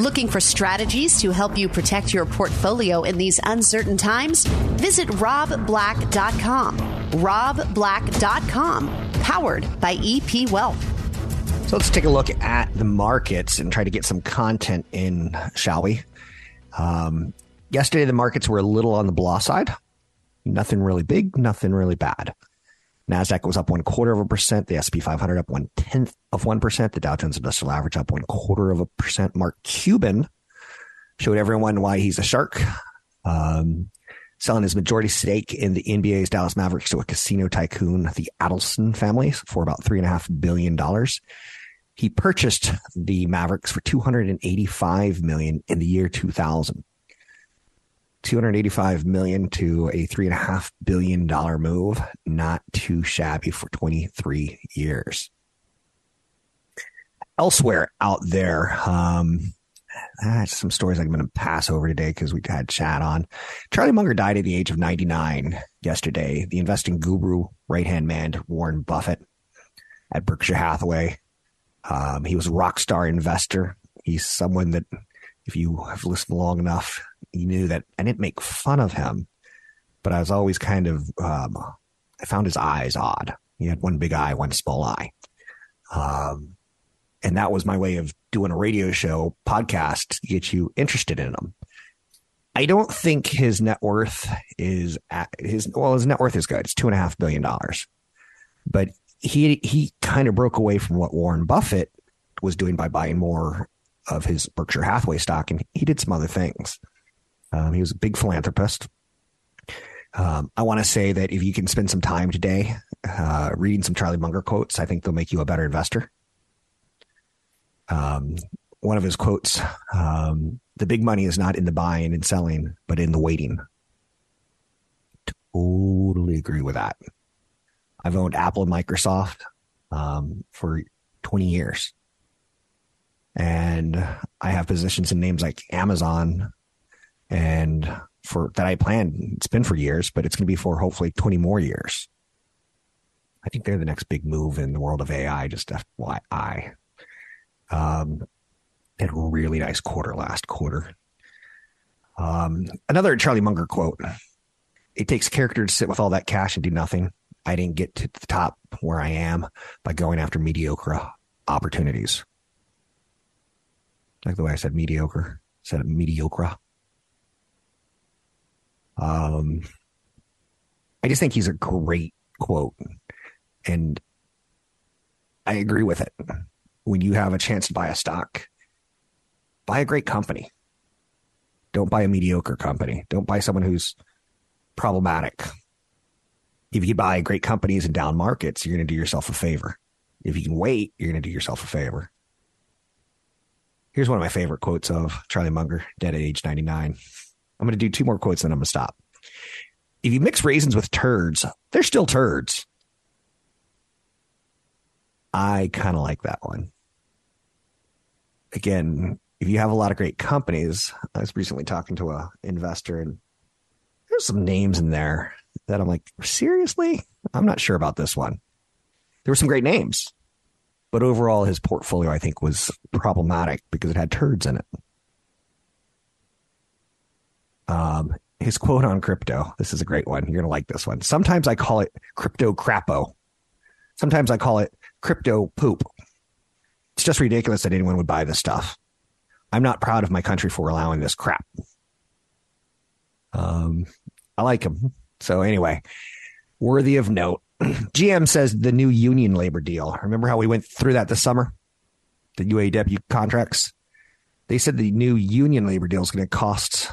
Looking for strategies to help you protect your portfolio in these uncertain times? Visit robblack.com. robblack.com, powered by EP Wealth. So let's take a look at the markets and try to get some content in, shall we? Um, yesterday, the markets were a little on the blah side. Nothing really big, nothing really bad. Nasdaq was up one quarter of a percent. The SP 500 up one tenth of one percent. The Dow Jones Industrial Average up one quarter of a percent. Mark Cuban showed everyone why he's a shark. Um, selling his majority stake in the NBA's Dallas Mavericks to a casino tycoon, the Adelson family, for about three and a half billion dollars. He purchased the Mavericks for 285 million in the year 2000. 285 million to a three and a half billion dollar move. Not too shabby for 23 years. Elsewhere out there, um, that's some stories I'm going to pass over today because we had chat on. Charlie Munger died at the age of 99 yesterday. The investing guru, right hand man to Warren Buffett at Berkshire Hathaway. Um, he was a rock star investor. He's someone that, if you have listened long enough, you knew that I didn't make fun of him, but I was always kind of, um, I found his eyes odd. He had one big eye, one small eye. Um, and that was my way of doing a radio show podcast to get you interested in him. I don't think his net worth is at his well, his net worth is good. It's two and a half billion dollars, but he he kind of broke away from what Warren Buffett was doing by buying more of his Berkshire Hathaway stock, and he did some other things. Um, he was a big philanthropist. Um, I want to say that if you can spend some time today uh, reading some Charlie Munger quotes, I think they'll make you a better investor. Um, one of his quotes um, The big money is not in the buying and selling, but in the waiting. Totally agree with that. I've owned Apple and Microsoft um, for 20 years. And I have positions in names like Amazon and for that I planned. It's been for years, but it's going to be for hopefully 20 more years. I think they're the next big move in the world of AI, just FYI. Um, had a really nice quarter last quarter. Um, another Charlie Munger quote. It takes character to sit with all that cash and do nothing. I didn't get to the top where I am by going after mediocre opportunities. Like the way I said mediocre, said mediocre. Um, I just think he's a great quote. And I agree with it. When you have a chance to buy a stock, buy a great company. Don't buy a mediocre company. Don't buy someone who's problematic. If you buy great companies in down markets, you're going to do yourself a favor. If you can wait, you're going to do yourself a favor. Here's one of my favorite quotes of Charlie Munger, dead at age 99. I'm going to do two more quotes, and I'm going to stop. If you mix raisins with turds, they're still turds. I kind of like that one. Again, if you have a lot of great companies, I was recently talking to a investor and there's some names in there that I'm like, seriously? I'm not sure about this one. There were some great names, but overall his portfolio I think was problematic because it had turds in it. Um, his quote on crypto. This is a great one. You're going to like this one. Sometimes I call it crypto crapo. Sometimes I call it crypto poop. It's just ridiculous that anyone would buy this stuff. I'm not proud of my country for allowing this crap. Um, I like him. So anyway, worthy of note. GM says the new union labor deal. Remember how we went through that this summer? The UAW contracts. They said the new union labor deal is going to cost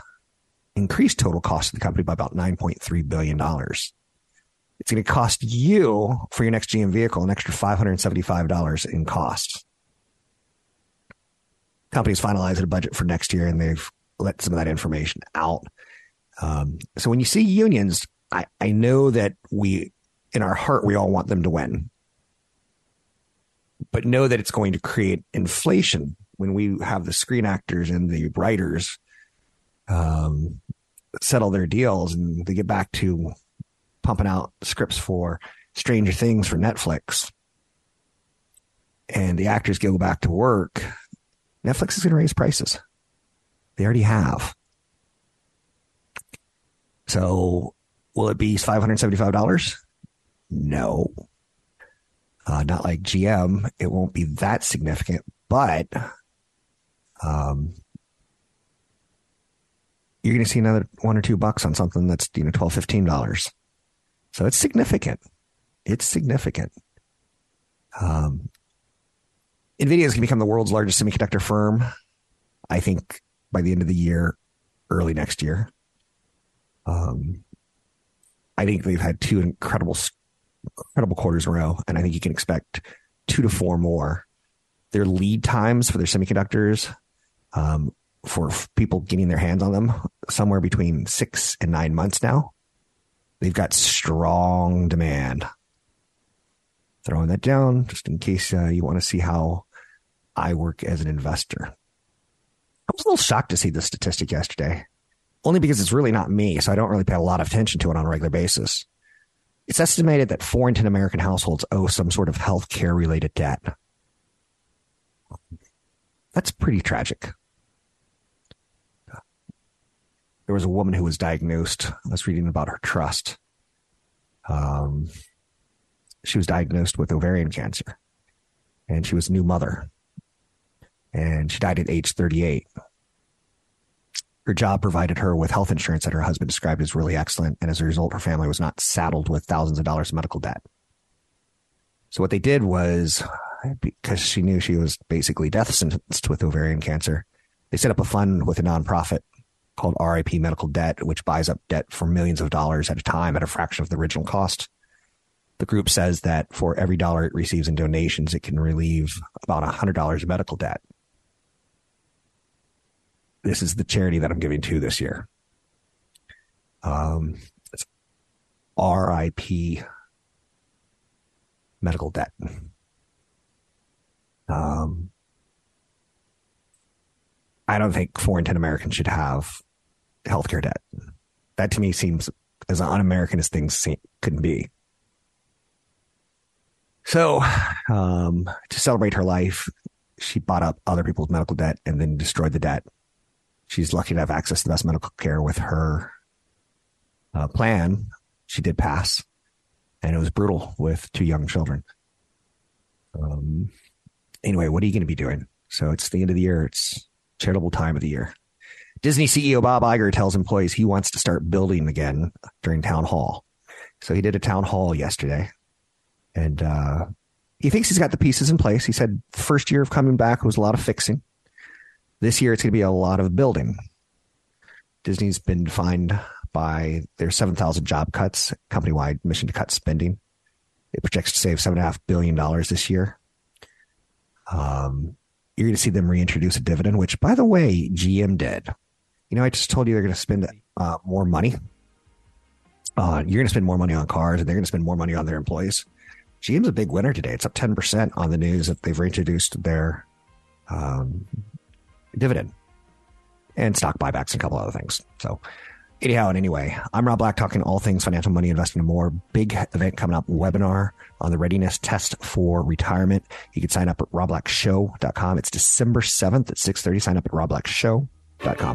increase total cost of the company by about $9.3 billion. It's going to cost you for your next GM vehicle an extra $575 in costs. company's finalizing a budget for next year and they've let some of that information out. Um, so when you see unions, I, I know that we, in our heart, we all want them to win, but know that it's going to create inflation when we have the screen actors and the writers um, settle their deals and they get back to pumping out scripts for Stranger Things for Netflix and the actors go back to work, Netflix is going to raise prices. They already have. So will it be $575? No. Uh, not like GM. It won't be that significant, but um, you're going to see another one or two bucks on something that's, you know, 12 $15. So it's significant. It's significant. Um, NVIDIA is going to become the world's largest semiconductor firm, I think, by the end of the year, early next year. Um, I think they've had two incredible, incredible quarters in a row, and I think you can expect two to four more. Their lead times for their semiconductors, um, for people getting their hands on them, somewhere between six and nine months now. They've got strong demand. Throwing that down just in case uh, you want to see how I work as an investor. I was a little shocked to see this statistic yesterday, only because it's really not me, so I don't really pay a lot of attention to it on a regular basis. It's estimated that four in 10 American households owe some sort of health care related debt. That's pretty tragic. There was a woman who was diagnosed. I was reading about her trust. Um, she was diagnosed with ovarian cancer, and she was a new mother and she died at age 38. Her job provided her with health insurance that her husband described as really excellent, and as a result, her family was not saddled with thousands of dollars of medical debt. So what they did was, because she knew she was basically death sentenced with ovarian cancer, they set up a fund with a nonprofit called RIP Medical Debt, which buys up debt for millions of dollars at a time at a fraction of the original cost. The group says that for every dollar it receives in donations, it can relieve about $100 of medical debt this is the charity that I'm giving to this year. Um, it's RIP medical debt. Um, I don't think four in 10 Americans should have healthcare debt. That to me seems as un American as things seem, couldn't be. So, um, to celebrate her life, she bought up other people's medical debt and then destroyed the debt she's lucky to have access to the best medical care with her uh, plan. She did pass, and it was brutal with two young children. Um, anyway, what are you going to be doing? So it's the end of the year. It's charitable time of the year. Disney CEO Bob Iger tells employees he wants to start building again during town hall. So he did a town hall yesterday, and uh, he thinks he's got the pieces in place. He said first year of coming back was a lot of fixing. This year, it's going to be a lot of building. Disney's been defined by their 7,000 job cuts, company wide mission to cut spending. It projects to save $7.5 billion this year. Um, you're going to see them reintroduce a dividend, which, by the way, GM did. You know, I just told you they're going to spend uh, more money. Uh, you're going to spend more money on cars and they're going to spend more money on their employees. GM's a big winner today. It's up 10% on the news that they've reintroduced their um, dividend and stock buybacks and a couple other things. So, anyhow and anyway, I'm Rob Black talking all things financial, money, investing, and more. Big event coming up, webinar on the readiness test for retirement. You can sign up at robblackshow.com. It's December 7th at 6.30. Sign up at robblackshow.com.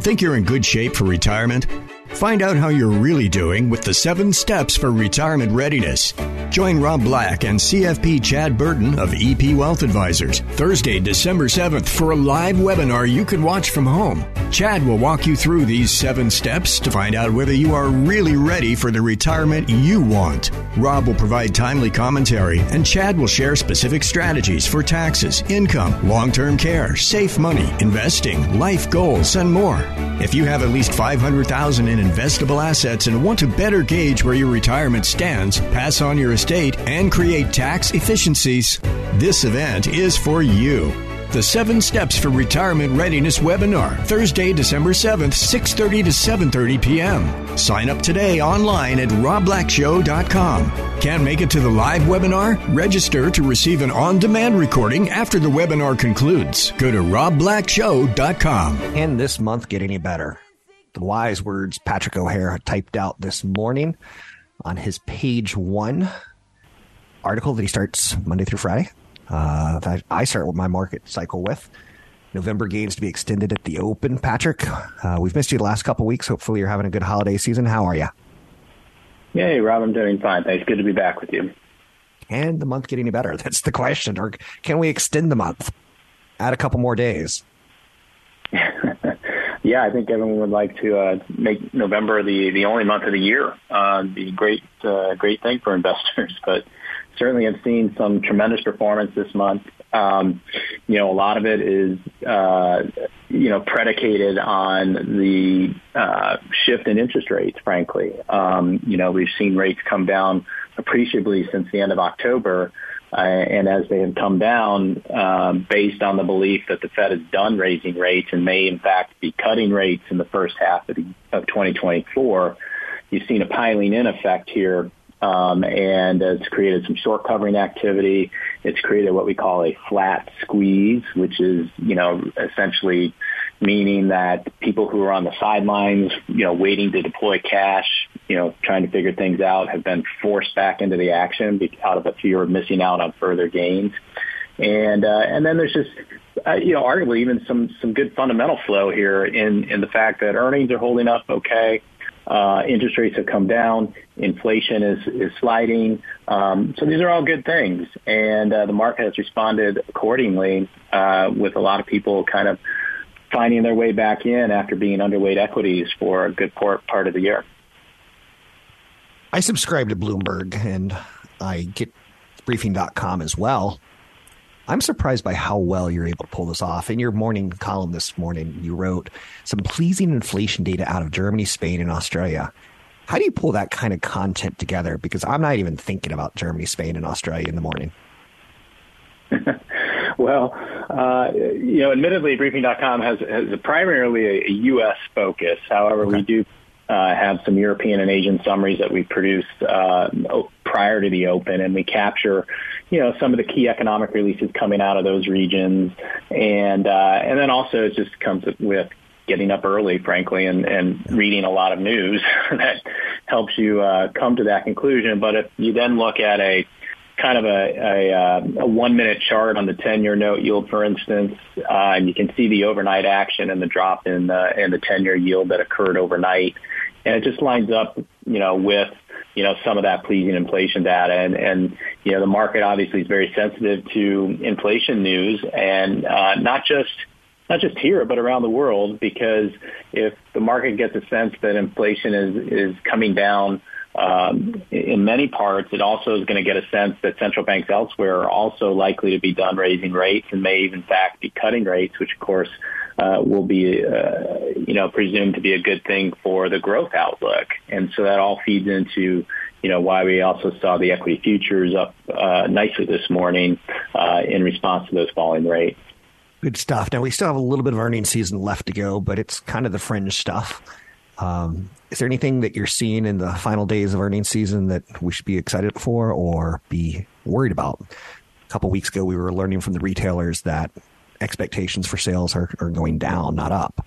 Think you're in good shape for retirement? Find out how you're really doing with the seven steps for retirement readiness. Join Rob Black and CFP Chad Burton of EP Wealth Advisors Thursday, December 7th for a live webinar you can watch from home. Chad will walk you through these seven steps to find out whether you are really ready for the retirement you want. Rob will provide timely commentary and Chad will share specific strategies for taxes, income, long term care, safe money, investing, life goals, and more. If you have at least 500,000 in investable assets and want to better gauge where your retirement stands, pass on your estate, and create tax efficiencies, this event is for you. The 7 Steps for Retirement Readiness webinar, Thursday, December 7th, 6:30 to 7:30 p.m. Sign up today online at robblackshow.com. Can't make it to the live webinar? Register to receive an on-demand recording after the webinar concludes. Go to robblackshow.com. And this month get any better? The wise words Patrick O'Hare typed out this morning on his page one article that he starts Monday through Friday. Uh, that I start with my market cycle with. November gains to be extended at the Open. Patrick, uh, we've missed you the last couple weeks. Hopefully, you're having a good holiday season. How are you? Hey, Rob, I'm doing fine. Thanks. Good to be back with you. And the month get any better? That's the question. Or can we extend the month? Add a couple more days. yeah, I think everyone would like to uh, make November the the only month of the year. Uh, be a great uh, great thing for investors, but certainly have seen some tremendous performance this month. Um, you know, a lot of it is, uh, you know, predicated on the uh, shift in interest rates, frankly. Um, you know, we've seen rates come down appreciably since the end of October. Uh, and as they have come down, um, based on the belief that the Fed is done raising rates and may in fact be cutting rates in the first half of, the, of 2024, you've seen a piling in effect here um, and it's created some short covering activity. It's created what we call a flat squeeze, which is, you know, essentially meaning that people who are on the sidelines, you know, waiting to deploy cash, you know, trying to figure things out have been forced back into the action out of a fear of missing out on further gains. And, uh, and then there's just, uh, you know, arguably even some, some good fundamental flow here in, in the fact that earnings are holding up okay. Uh, interest rates have come down. Inflation is, is sliding. Um, so these are all good things. And uh, the market has responded accordingly uh, with a lot of people kind of finding their way back in after being underweight equities for a good part, part of the year. I subscribe to Bloomberg and I get briefing.com as well. I'm surprised by how well you're able to pull this off. In your morning column this morning, you wrote some pleasing inflation data out of Germany, Spain, and Australia. How do you pull that kind of content together? Because I'm not even thinking about Germany, Spain, and Australia in the morning. well, uh, you know, admittedly, briefing.com has, has primarily a, a, U.S. focus. However, okay. we do uh, have some European and Asian summaries that we produced uh, prior to the open, and we capture, you know, some of the key economic releases coming out of those regions, and uh, and then also it just comes with getting up early, frankly, and, and reading a lot of news that helps you uh, come to that conclusion. But if you then look at a kind of a, a, uh, a one minute chart on the 10 year note yield, for instance, uh, and you can see the overnight action and the drop in, uh, in the 10 year yield that occurred overnight and it just lines up, you know, with you know some of that pleasing inflation data, and and you know the market obviously is very sensitive to inflation news, and uh, not just not just here but around the world, because if the market gets a sense that inflation is is coming down. Um, in many parts, it also is going to get a sense that central banks elsewhere are also likely to be done raising rates and may, in fact, be cutting rates, which, of course, uh, will be, uh, you know, presumed to be a good thing for the growth outlook. And so that all feeds into, you know, why we also saw the equity futures up uh, nicely this morning uh, in response to those falling rates. Good stuff. Now we still have a little bit of earnings season left to go, but it's kind of the fringe stuff. Um, is there anything that you're seeing in the final days of earnings season that we should be excited for or be worried about? A couple weeks ago, we were learning from the retailers that expectations for sales are, are going down, not up.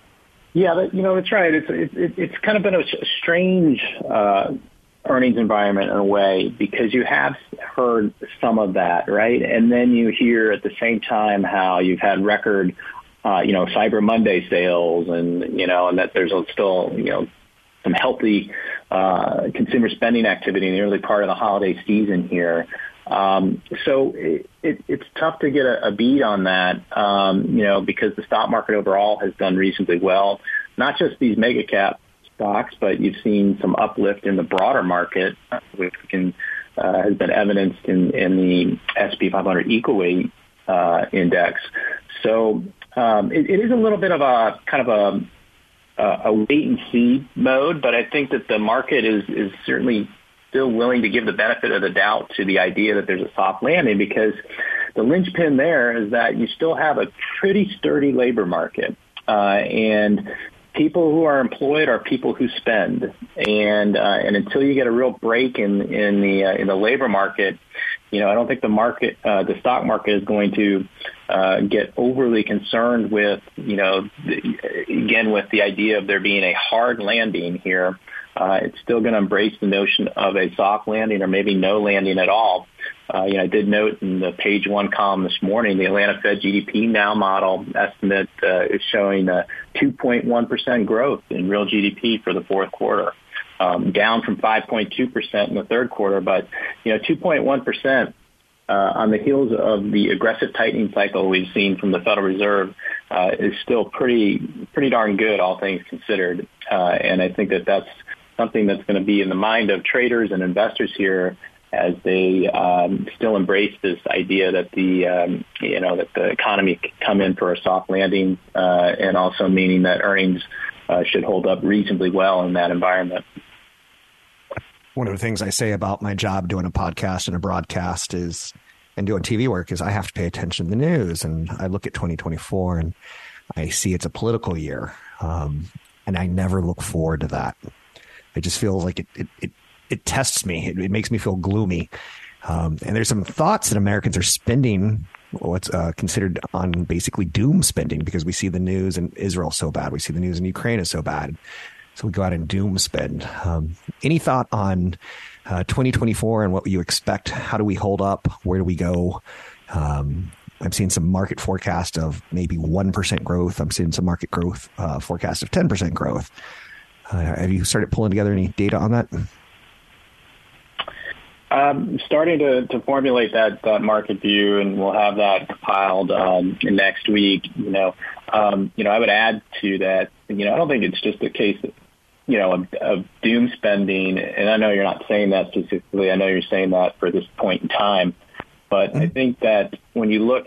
Yeah, you know, that's right. It's it, it's kind of been a strange uh, earnings environment in a way because you have heard some of that, right? And then you hear at the same time how you've had record, uh, you know, Cyber Monday sales, and you know, and that there's still you know some healthy uh, consumer spending activity in the early part of the holiday season here. Um, so it, it, it's tough to get a, a beat on that, um, you know, because the stock market overall has done reasonably well. Not just these mega cap stocks, but you've seen some uplift in the broader market, which can, uh, has been evidenced in, in the SP 500 equal weight uh, index. So um, it, it is a little bit of a kind of a, a wait and see mode, but I think that the market is is certainly still willing to give the benefit of the doubt to the idea that there's a soft landing because the linchpin there is that you still have a pretty sturdy labor market. Uh, and people who are employed are people who spend, and uh, and until you get a real break in in the uh, in the labor market, you know, I don't think the market, uh, the stock market is going to uh, get overly concerned with, you know, the, again with the idea of there being a hard landing here. Uh, it's still going to embrace the notion of a soft landing or maybe no landing at all. Uh, you know, I did note in the page one column this morning, the Atlanta Fed GDP now model estimate uh, is showing a 2.1% growth in real GDP for the fourth quarter, um, down from 5.2% in the third quarter. But, you know, 2.1% uh, on the heels of the aggressive tightening cycle we've seen from the Federal Reserve uh, is still pretty, pretty darn good, all things considered. Uh, and I think that that's something that's going to be in the mind of traders and investors here as they um, still embrace this idea that the um, you know that the economy could come in for a soft landing, uh, and also meaning that earnings uh, should hold up reasonably well in that environment. One of the things I say about my job doing a podcast and a broadcast is, and doing TV work is I have to pay attention to the news, and I look at 2024 and I see it's a political year, um, and I never look forward to that. It just feels like it, it, it it tests me. It, it makes me feel gloomy. Um, and there's some thoughts that Americans are spending what's uh, considered on basically doom spending because we see the news in Israel so bad. We see the news in Ukraine is so bad. So we go out and doom spend. Um, any thought on uh, 2024 and what you expect? How do we hold up? Where do we go? Um, I'm seeing some market forecast of maybe 1% growth. I'm seeing some market growth uh, forecast of 10% growth. Uh, have you started pulling together any data on that? Um, starting to, to formulate that, that market view, and we'll have that compiled um, next week. You know, um, you know, I would add to that. You know, I don't think it's just a case you know, of, of doom spending. And I know you're not saying that specifically. I know you're saying that for this point in time. But I mm-hmm. think that when you look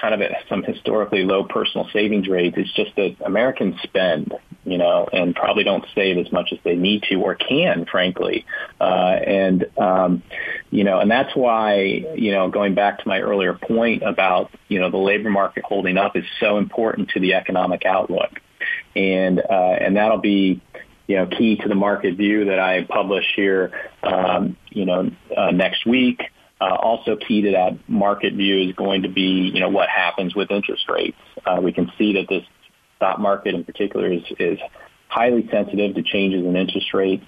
kind of at some historically low personal savings rates, it's just that Americans spend, you know, and probably don't save as much as they need to or can, frankly. Uh, and, um, you know, and that's why, you know, going back to my earlier point about, you know, the labor market holding up is so important to the economic outlook. And, uh, and that'll be, you know, key to the market view that I publish here, um, you know, uh, next week. Uh, also key to that market view is going to be, you know, what happens with interest rates. Uh, we can see that this stock market in particular is, is highly sensitive to changes in interest rates.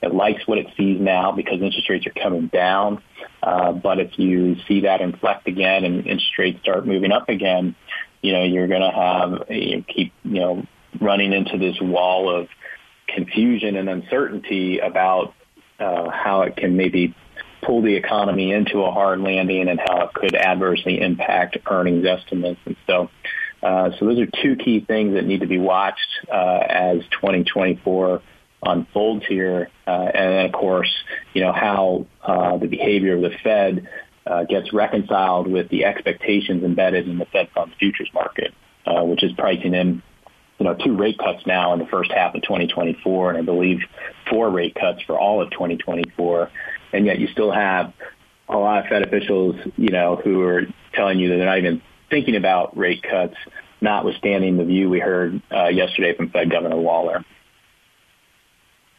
It likes what it sees now because interest rates are coming down. Uh, but if you see that inflect again and interest rates start moving up again, you know, you're going to have, you keep, you know, running into this wall of confusion and uncertainty about uh, how it can maybe pull the economy into a hard landing and how it could adversely impact earnings estimates. And so, uh, so those are two key things that need to be watched uh, as 2024 unfolds here. Uh, and then, of course, you know, how uh, the behavior of the Fed uh, gets reconciled with the expectations embedded in the Fed funds futures market, uh, which is pricing in you know, two rate cuts now in the first half of 2024, and I believe four rate cuts for all of 2024 and yet you still have a lot of Fed officials, you know, who are telling you that they're not even thinking about rate cuts, notwithstanding the view we heard uh, yesterday from Fed Governor Waller.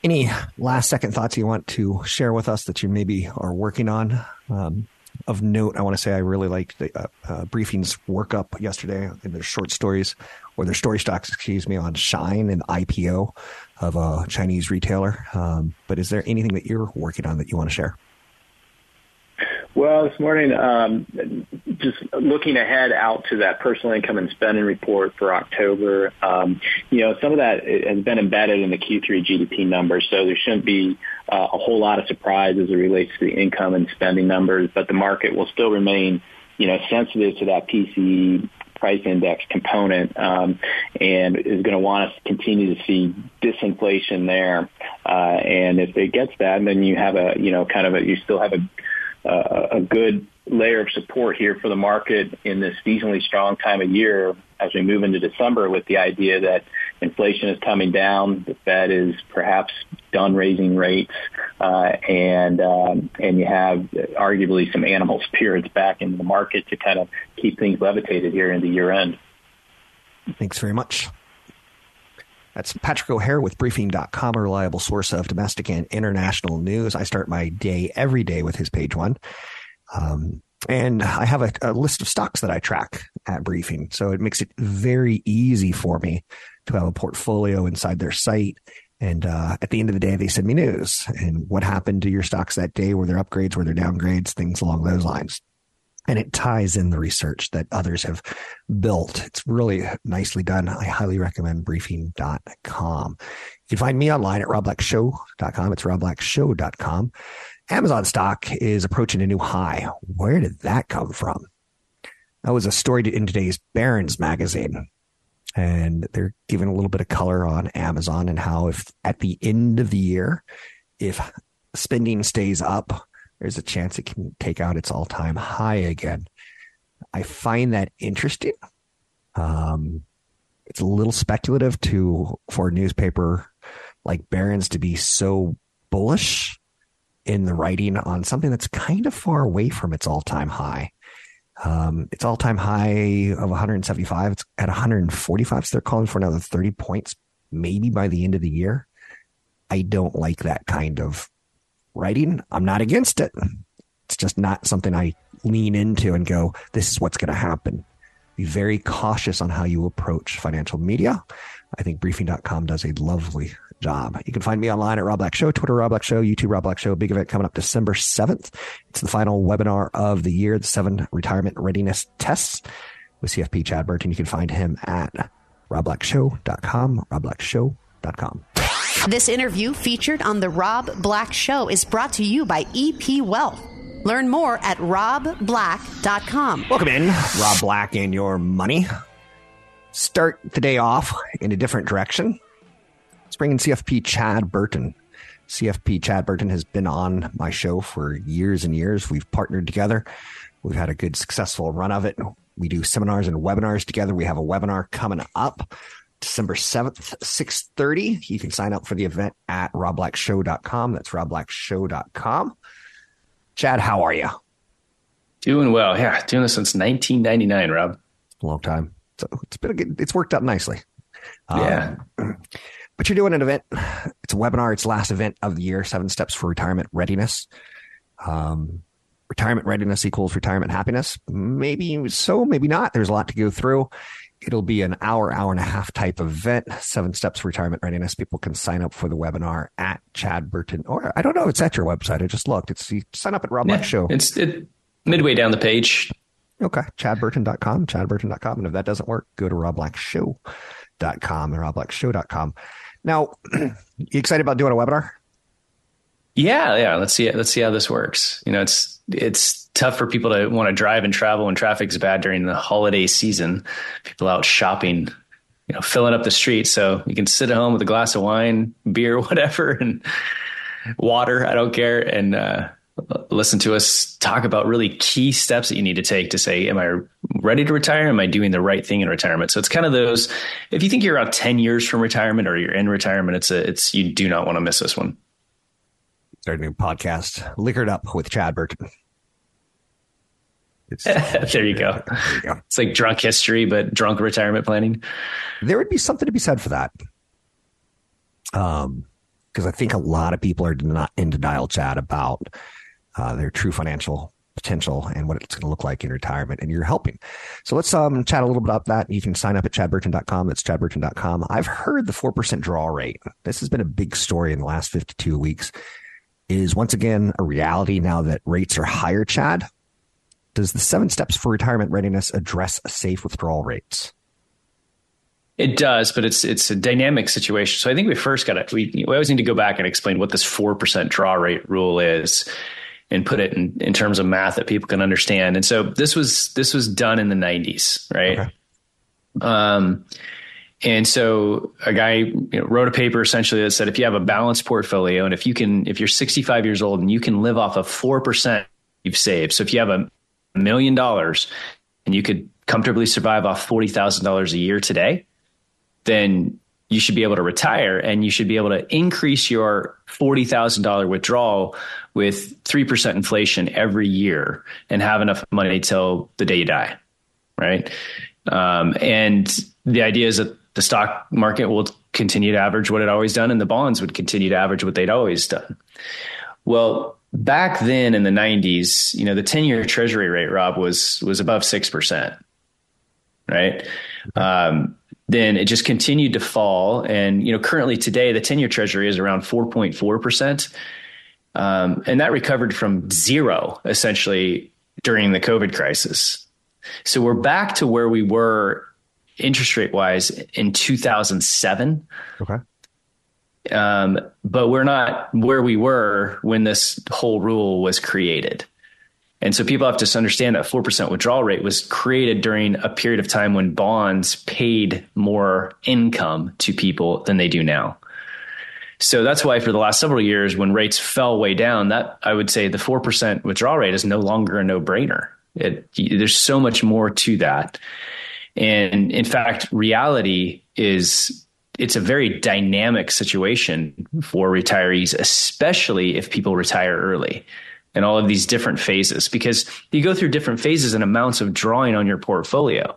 Any last second thoughts you want to share with us that you maybe are working on? Um, of note, I want to say I really liked the uh, uh, briefings workup yesterday in their short stories or their story stocks, excuse me, on Shein and IPO of a Chinese retailer. Um, but is there anything that you're working on that you want to share? Well, this morning, um, just looking ahead out to that personal income and spending report for October, um, you know, some of that has been embedded in the Q3 GDP numbers, so there shouldn't be uh, a whole lot of surprise as it relates to the income and spending numbers, but the market will still remain, you know, sensitive to that PCE price index component um, and is going to want us to continue to see disinflation there. Uh, and if it gets that, then you have a, you know, kind of a, you still have a, uh, a good layer of support here for the market in this seasonally strong time of year as we move into December with the idea that inflation is coming down. The Fed is perhaps done raising rates, uh, and um, and you have arguably some animal spirits back into the market to kind of keep things levitated here in the year end. Thanks very much. That's Patrick O'Hare with briefing.com, a reliable source of domestic and international news. I start my day every day with his page one. Um, and I have a, a, list of stocks that I track at briefing. So it makes it very easy for me to have a portfolio inside their site. And uh, at the end of the day, they send me news and what happened to your stocks that day. Were there upgrades? Were there downgrades? Things along those lines and it ties in the research that others have built. It's really nicely done. I highly recommend briefing.com. You can find me online at robblackshow.com. It's robblackshow.com. Amazon stock is approaching a new high. Where did that come from? That was a story in today's Barron's magazine. And they're giving a little bit of color on Amazon and how if at the end of the year, if spending stays up, there's a chance it can take out its all time high again. I find that interesting. Um, it's a little speculative to for a newspaper like Barron's to be so bullish in the writing on something that's kind of far away from its all time high. Um, its all time high of 175. It's at 145. So they're calling for another 30 points, maybe by the end of the year. I don't like that kind of writing, I'm not against it. It's just not something I lean into and go, this is what's going to happen. Be very cautious on how you approach financial media. I think briefing.com does a lovely job. You can find me online at Rob Black Show, Twitter Rob Black Show, YouTube Rob Black Show. Big event coming up December 7th. It's the final webinar of the year, the seven retirement readiness tests with CFP Chad Burton. You can find him at robblackshow.com, robblackshow.com. This interview featured on The Rob Black Show is brought to you by EP Wealth. Learn more at robblack.com. Welcome in, Rob Black and your money. Start the day off in a different direction. Let's bring in CFP Chad Burton. CFP Chad Burton has been on my show for years and years. We've partnered together. We've had a good, successful run of it. We do seminars and webinars together. We have a webinar coming up December 7th, 6.30. You can sign up for the event at robblackshow.com. That's robblackshow.com. Chad, how are you? Doing well. Yeah, doing this since 1999, Rob. Long time. So it's been a good, it's worked out nicely. Yeah. Um, but you're doing an event. It's a webinar. It's last event of the year, seven steps for retirement readiness. Um, retirement readiness equals retirement happiness. Maybe so, maybe not. There's a lot to go through. It'll be an hour, hour and a half type event. Seven steps for retirement readiness. People can sign up for the webinar at Chad Burton, or I don't know. If it's at your website. I just looked. It's you sign up at Rob yeah, Show. It's it, midway down the page. Okay. ChadBurton.com, ChadBurton.com. And if that doesn't work, go to robblackshow.com and robblackshow.com. Now, you excited about doing a webinar? Yeah, yeah. Let's see. Let's see how this works. You know, it's it's tough for people to want to drive and travel when traffic's bad during the holiday season. People out shopping, you know, filling up the streets. So you can sit at home with a glass of wine, beer, whatever, and water. I don't care, and uh, listen to us talk about really key steps that you need to take to say, "Am I ready to retire? Am I doing the right thing in retirement?" So it's kind of those. If you think you're around ten years from retirement or you're in retirement, it's a it's you do not want to miss this one. Start a new podcast, Liquored Up with Chad Burton. there you go. There you go. It's like drunk history, but drunk retirement planning. There would be something to be said for that. Um, because I think a lot of people are not in denial, Chad, about uh, their true financial potential and what it's going to look like in retirement, and you're helping. So let's um, chat a little bit about that. You can sign up at chadburton.com. That's chadburton.com. I've heard the 4% draw rate. This has been a big story in the last 52 weeks. Is once again a reality now that rates are higher, Chad. Does the seven steps for retirement readiness address safe withdrawal rates? It does, but it's it's a dynamic situation. So I think we first got to we, we always need to go back and explain what this four percent draw rate rule is, and put it in, in terms of math that people can understand. And so this was this was done in the '90s, right? Okay. Um, and so a guy you know, wrote a paper essentially that said if you have a balanced portfolio and if you can if you're 65 years old and you can live off of four percent you've saved. So if you have a million dollars and you could comfortably survive off $40,000 a year today, then you should be able to retire and you should be able to increase your $40,000 withdrawal with 3% inflation every year and have enough money till the day you die. Right. Um, and the idea is that the stock market will continue to average what it always done and the bonds would continue to average what they'd always done. Well, back then in the 90s, you know, the 10 year treasury rate, Rob, was, was above 6%. Right. Um, then it just continued to fall. And, you know, currently today, the 10 year treasury is around 4.4%. Um, and that recovered from zero essentially during the COVID crisis. So we're back to where we were interest rate wise in 2007. Okay. Um, but we're not where we were when this whole rule was created. And so people have to understand that 4% withdrawal rate was created during a period of time when bonds paid more income to people than they do now. So that's why for the last several years, when rates fell way down, that I would say the 4% withdrawal rate is no longer a no brainer. There's so much more to that. And in fact, reality is it's a very dynamic situation for retirees, especially if people retire early and all of these different phases, because you go through different phases and amounts of drawing on your portfolio.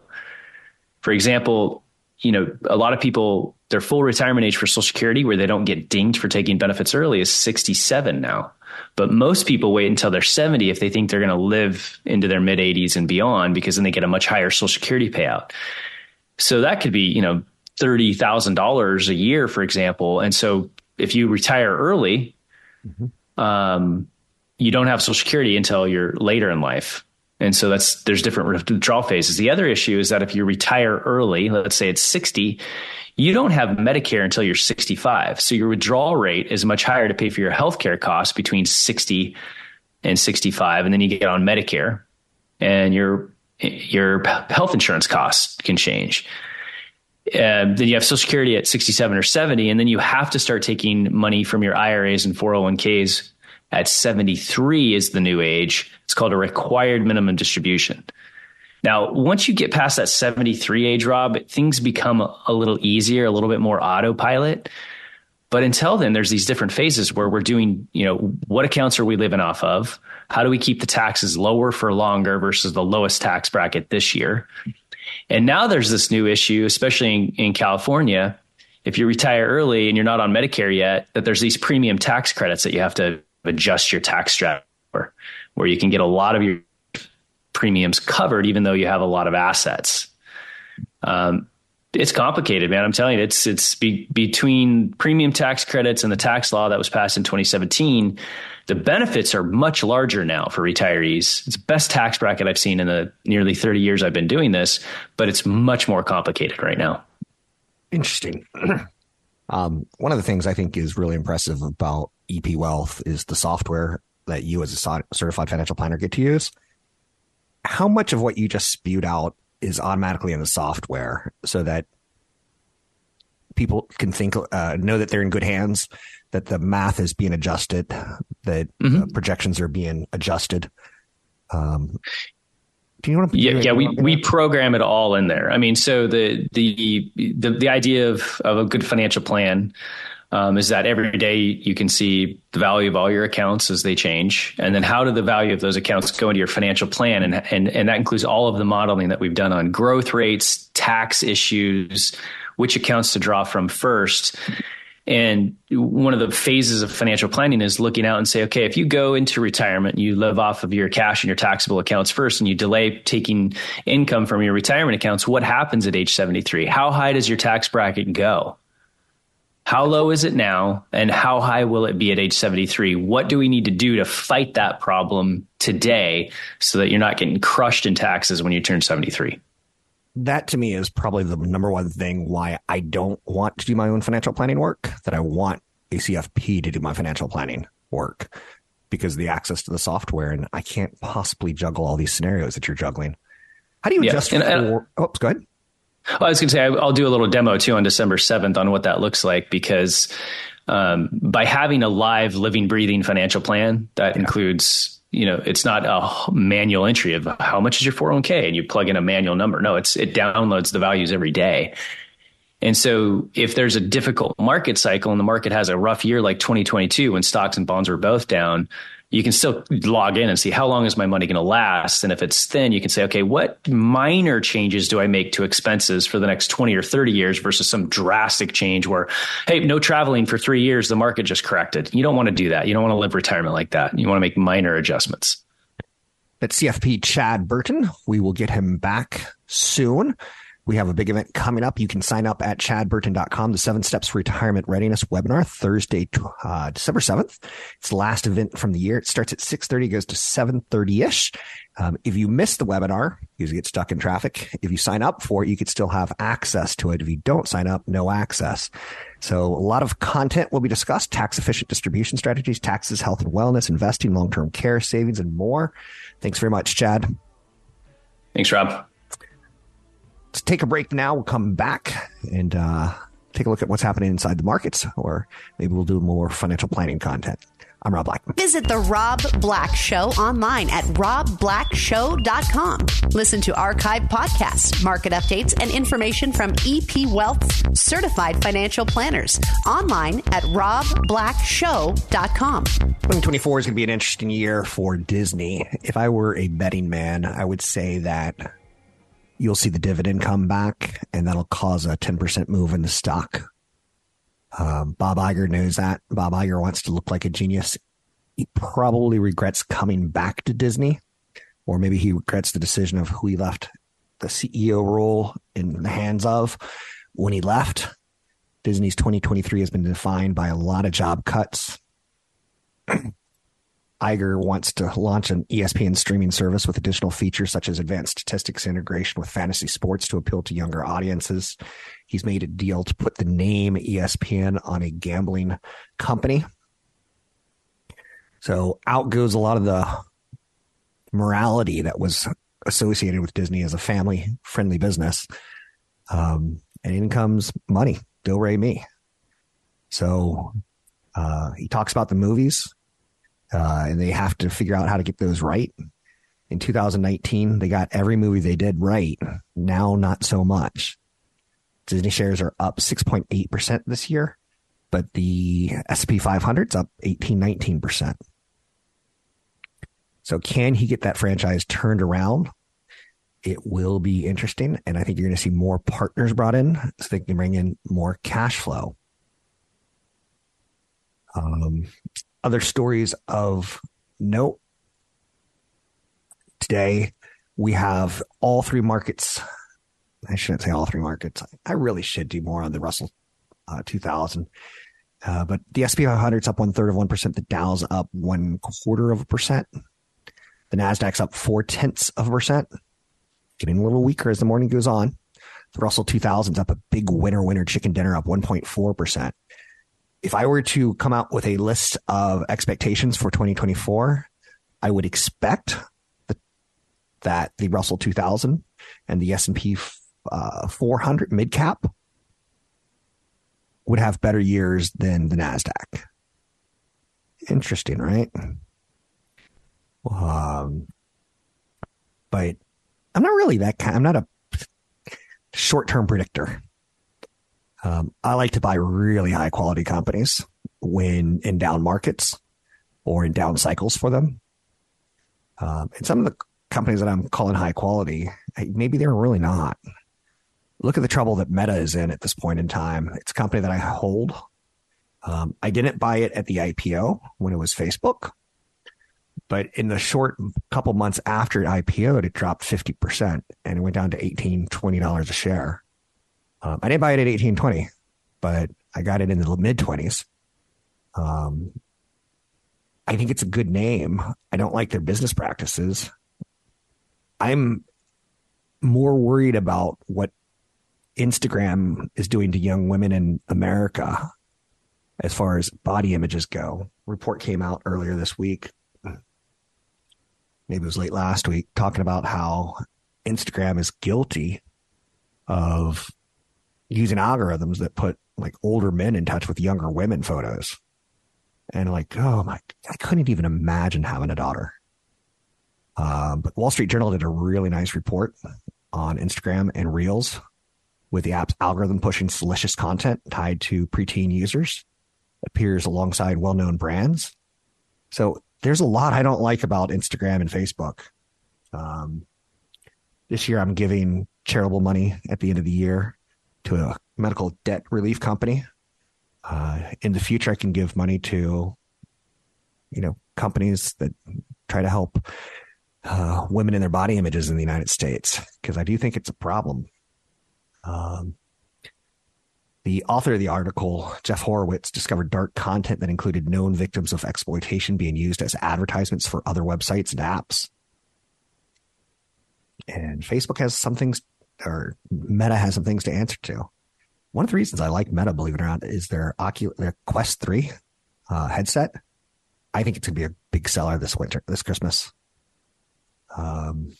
For example, you know, a lot of people, their full retirement age for Social Security, where they don't get dinged for taking benefits early, is 67 now. But most people wait until they're 70 if they think they're going to live into their mid 80s and beyond, because then they get a much higher Social Security payout. So that could be, you know, $30,000 a year, for example. And so if you retire early, mm-hmm. um, you don't have Social Security until you're later in life. And so that's there's different withdrawal phases. The other issue is that if you retire early, let's say it's 60, you don't have Medicare until you're 65. So your withdrawal rate is much higher to pay for your healthcare costs between 60 and 65. And then you get on Medicare and your, your health insurance costs can change. Uh, then you have Social Security at 67 or 70, and then you have to start taking money from your IRAs and 401ks at 73 is the new age. It's called a required minimum distribution. Now, once you get past that 73 age, Rob, things become a little easier, a little bit more autopilot. But until then, there's these different phases where we're doing, you know, what accounts are we living off of? How do we keep the taxes lower for longer versus the lowest tax bracket this year? And now there's this new issue, especially in, in California. If you retire early and you're not on Medicare yet, that there's these premium tax credits that you have to adjust your tax strategy where you can get a lot of your premiums covered, even though you have a lot of assets. Um, it's complicated, man. I'm telling you, it's it's be, between premium tax credits and the tax law that was passed in 2017. The benefits are much larger now for retirees. It's the best tax bracket I've seen in the nearly 30 years I've been doing this, but it's much more complicated right now. Interesting. um, one of the things I think is really impressive about EP Wealth is the software that you as a certified financial planner get to use how much of what you just spewed out is automatically in the software so that people can think uh, know that they're in good hands that the math is being adjusted that mm-hmm. uh, projections are being adjusted um, do you want to yeah, yeah we, we program it all in there. I mean so the the the, the idea of, of a good financial plan um, is that every day you can see the value of all your accounts as they change, and then how do the value of those accounts go into your financial plan, and and and that includes all of the modeling that we've done on growth rates, tax issues, which accounts to draw from first. And one of the phases of financial planning is looking out and say, okay, if you go into retirement, you live off of your cash and your taxable accounts first, and you delay taking income from your retirement accounts, what happens at age 73? How high does your tax bracket go? How low is it now? And how high will it be at age 73? What do we need to do to fight that problem today so that you're not getting crushed in taxes when you turn 73? That to me is probably the number one thing why I don't want to do my own financial planning work, that I want a CFP to do my financial planning work because the access to the software and I can't possibly juggle all these scenarios that you're juggling. How do you adjust and, for, Oops, go ahead. Well, I was going to say I'll do a little demo too on December seventh on what that looks like because um, by having a live, living, breathing financial plan that yeah. includes you know it's not a manual entry of how much is your 401k and you plug in a manual number. No it's it downloads the values every day. And so if there's a difficult market cycle and the market has a rough year like 2022 when stocks and bonds were both down, you can still log in and see how long is my money going to last. And if it's thin, you can say, okay, what minor changes do I make to expenses for the next 20 or 30 years versus some drastic change where, hey, no traveling for three years, the market just corrected. You don't want to do that. You don't want to live retirement like that. You want to make minor adjustments. That's CFP Chad Burton. We will get him back soon. We have a big event coming up. You can sign up at chadburton.com, the seven steps for retirement readiness webinar, Thursday, uh, December 7th. It's the last event from the year. It starts at 630, goes to 730 ish. Um, if you miss the webinar, you get stuck in traffic. If you sign up for it, you could still have access to it. If you don't sign up, no access. So a lot of content will be discussed, tax efficient distribution strategies, taxes, health and wellness, investing, long-term care, savings, and more. Thanks very much, Chad. Thanks, Rob. Let's take a break now. We'll come back and uh, take a look at what's happening inside the markets, or maybe we'll do more financial planning content. I'm Rob Black. Visit the Rob Black Show online at robblackshow.com. Listen to archive podcasts, market updates, and information from EP Wealth certified financial planners online at robblackshow.com. 2024 is going to be an interesting year for Disney. If I were a betting man, I would say that you'll see the dividend come back, and that'll cause a 10% move in the stock. Um, Bob Iger knows that. Bob Iger wants to look like a genius. He probably regrets coming back to Disney, or maybe he regrets the decision of who he left the CEO role in the hands of when he left. Disney's 2023 has been defined by a lot of job cuts. Iger wants to launch an ESPN streaming service with additional features such as advanced statistics integration with fantasy sports to appeal to younger audiences. He's made a deal to put the name ESPN on a gambling company. So out goes a lot of the morality that was associated with Disney as a family friendly business. Um, and in comes money, Do Re me. So uh, he talks about the movies uh, and they have to figure out how to get those right. In 2019, they got every movie they did right. Now, not so much. Disney shares are up 6.8% this year, but the S&P 500 is up 18, 19%. So can he get that franchise turned around? It will be interesting. And I think you're going to see more partners brought in so they can bring in more cash flow. Um, other stories of note today, we have all three markets. I shouldn't say all three markets. I really should do more on the Russell uh, 2000. Uh, but the SP 500 is up one third of 1%. The Dow's up one quarter of a percent. The NASDAQ's up four tenths of a percent, getting a little weaker as the morning goes on. The Russell 2000's up a big winner, winner chicken dinner up 1.4% if I were to come out with a list of expectations for 2024, I would expect the, that the Russell 2000 and the S&P uh, 400 mid cap would have better years than the Nasdaq. Interesting, right? Um, but I'm not really that kind. I'm not a short-term predictor. Um, I like to buy really high quality companies when in down markets or in down cycles for them. Um, and some of the companies that I'm calling high quality, maybe they're really not. Look at the trouble that Meta is in at this point in time. It's a company that I hold. Um, I didn't buy it at the IPO when it was Facebook, but in the short couple months after it IPO'd, it dropped 50% and it went down to $18, $20 a share. Um, I didn't buy it at eighteen twenty, but I got it in the mid 20s. Um, I think it's a good name. I don't like their business practices. I'm more worried about what Instagram is doing to young women in America as far as body images go. Report came out earlier this week. Maybe it was late last week, talking about how Instagram is guilty of using algorithms that put like older men in touch with younger women photos. And like, oh my, I couldn't even imagine having a daughter. Um, but Wall Street Journal did a really nice report on Instagram and Reels with the app's algorithm pushing salacious content tied to preteen users, appears alongside well known brands. So there's a lot I don't like about Instagram and Facebook. Um, this year, I'm giving charitable money at the end of the year to a medical debt relief company. Uh, in the future, I can give money to, you know, companies that try to help uh, women in their body images in the United States because I do think it's a problem. Um, the author of the article, Jeff Horowitz, discovered dark content that included known victims of exploitation being used as advertisements for other websites and apps. And Facebook has some things, or Meta has some things to answer to. One of the reasons I like Meta, believe it or not, is their Oculus, their Quest 3 uh, headset. I think it's going to be a big seller this winter, this Christmas. Um,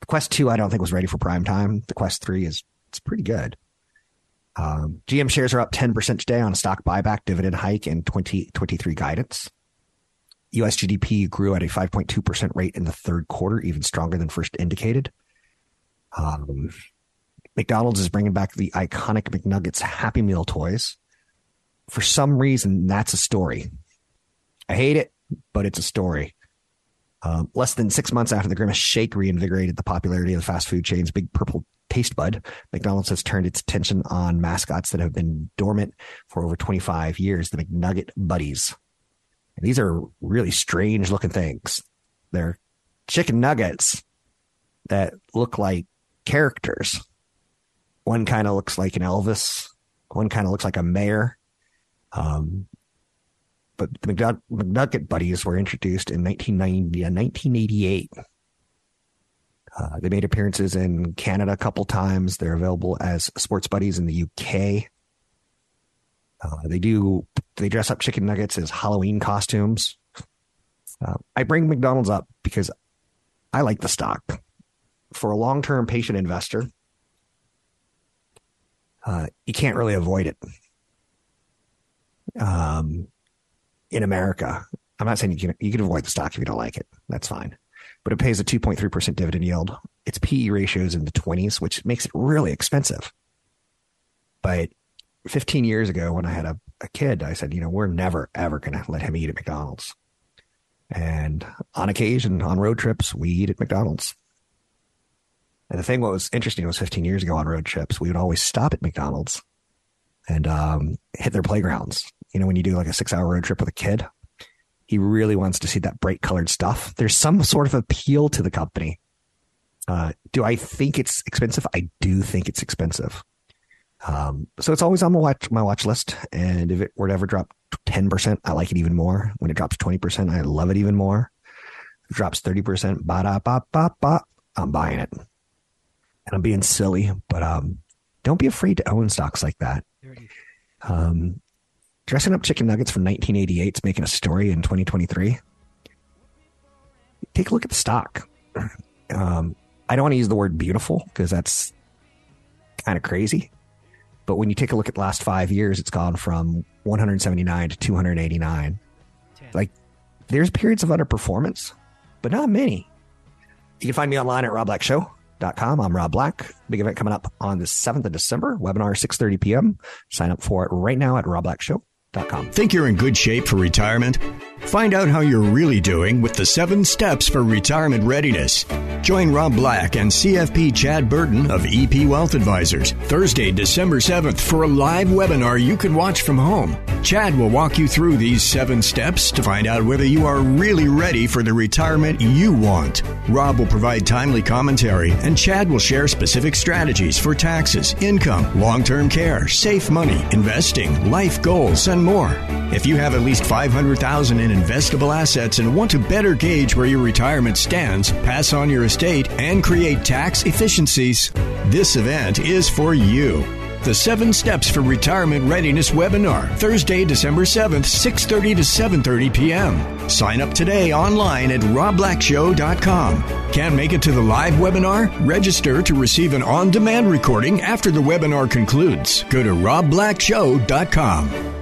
the Quest 2, I don't think was ready for prime time. The Quest 3 is it's pretty good. Um, GM shares are up 10% today on a stock buyback, dividend hike, and 2023 guidance. US GDP grew at a 5.2% rate in the third quarter, even stronger than first indicated. Um, McDonald's is bringing back the iconic McNuggets Happy Meal toys. For some reason, that's a story. I hate it, but it's a story. Um, less than six months after the Grimace Shake reinvigorated the popularity of the fast food chain's Big Purple Taste Bud, McDonald's has turned its attention on mascots that have been dormant for over 25 years, the McNugget Buddies. And these are really strange looking things. They're chicken nuggets that look like characters. One kind of looks like an Elvis. One kind of looks like a mayor. Um, but the McNugget Buddies were introduced in 1990, 1988. Uh, they made appearances in Canada a couple times. They're available as sports buddies in the UK. Uh, they do they dress up chicken nuggets as Halloween costumes. Uh, I bring McDonald's up because I like the stock. For a long term patient investor, uh, you can't really avoid it. Um, in America, I'm not saying you can you can avoid the stock if you don't like it. That's fine but it pays a 2.3% dividend yield. Its PE ratio is in the 20s, which makes it really expensive. But 15 years ago, when I had a, a kid, I said, you know, we're never, ever going to let him eat at McDonald's. And on occasion, on road trips, we eat at McDonald's. And the thing what was interesting was 15 years ago on road trips, we would always stop at McDonald's and um, hit their playgrounds. You know, when you do like a six hour road trip with a kid, he really wants to see that bright colored stuff. There's some sort of appeal to the company. Uh, do I think it's expensive? I do think it's expensive. Um, so it's always on my watch, my watch list. And if it were to ever drop 10%, I like it even more. When it drops 20%, I love it even more. If it drops 30%, ba da ba ba ba, I'm buying it. And I'm being silly, but, um, don't be afraid to own stocks like that. Um, dressing up chicken nuggets from 1988 is making a story in 2023. Take a look at the stock. Um, I don't want to use the word beautiful because that's kind of crazy. But when you take a look at the last five years, it's gone from 179 to 289. Like, there's periods of underperformance, but not many. You can find me online at robblackshow.com. I'm Rob Black. Big event coming up on the 7th of December, webinar 6.30 p.m. Sign up for it right now at robblackshow.com. Think you're in good shape for retirement? Find out how you're really doing with the seven steps for retirement readiness. Join Rob Black and CFP Chad Burton of EP Wealth Advisors Thursday, December 7th for a live webinar you can watch from home. Chad will walk you through these seven steps to find out whether you are really ready for the retirement you want. Rob will provide timely commentary and Chad will share specific strategies for taxes, income, long term care, safe money, investing, life goals, and more. If you have at least 500,000 in investable assets and want to better gauge where your retirement stands, pass on your estate, and create tax efficiencies, this event is for you. The 7 Steps for Retirement Readiness webinar, Thursday, December 7th, 6:30 to 7:30 p.m. Sign up today online at robblackshow.com. Can't make it to the live webinar? Register to receive an on-demand recording after the webinar concludes. Go to robblackshow.com.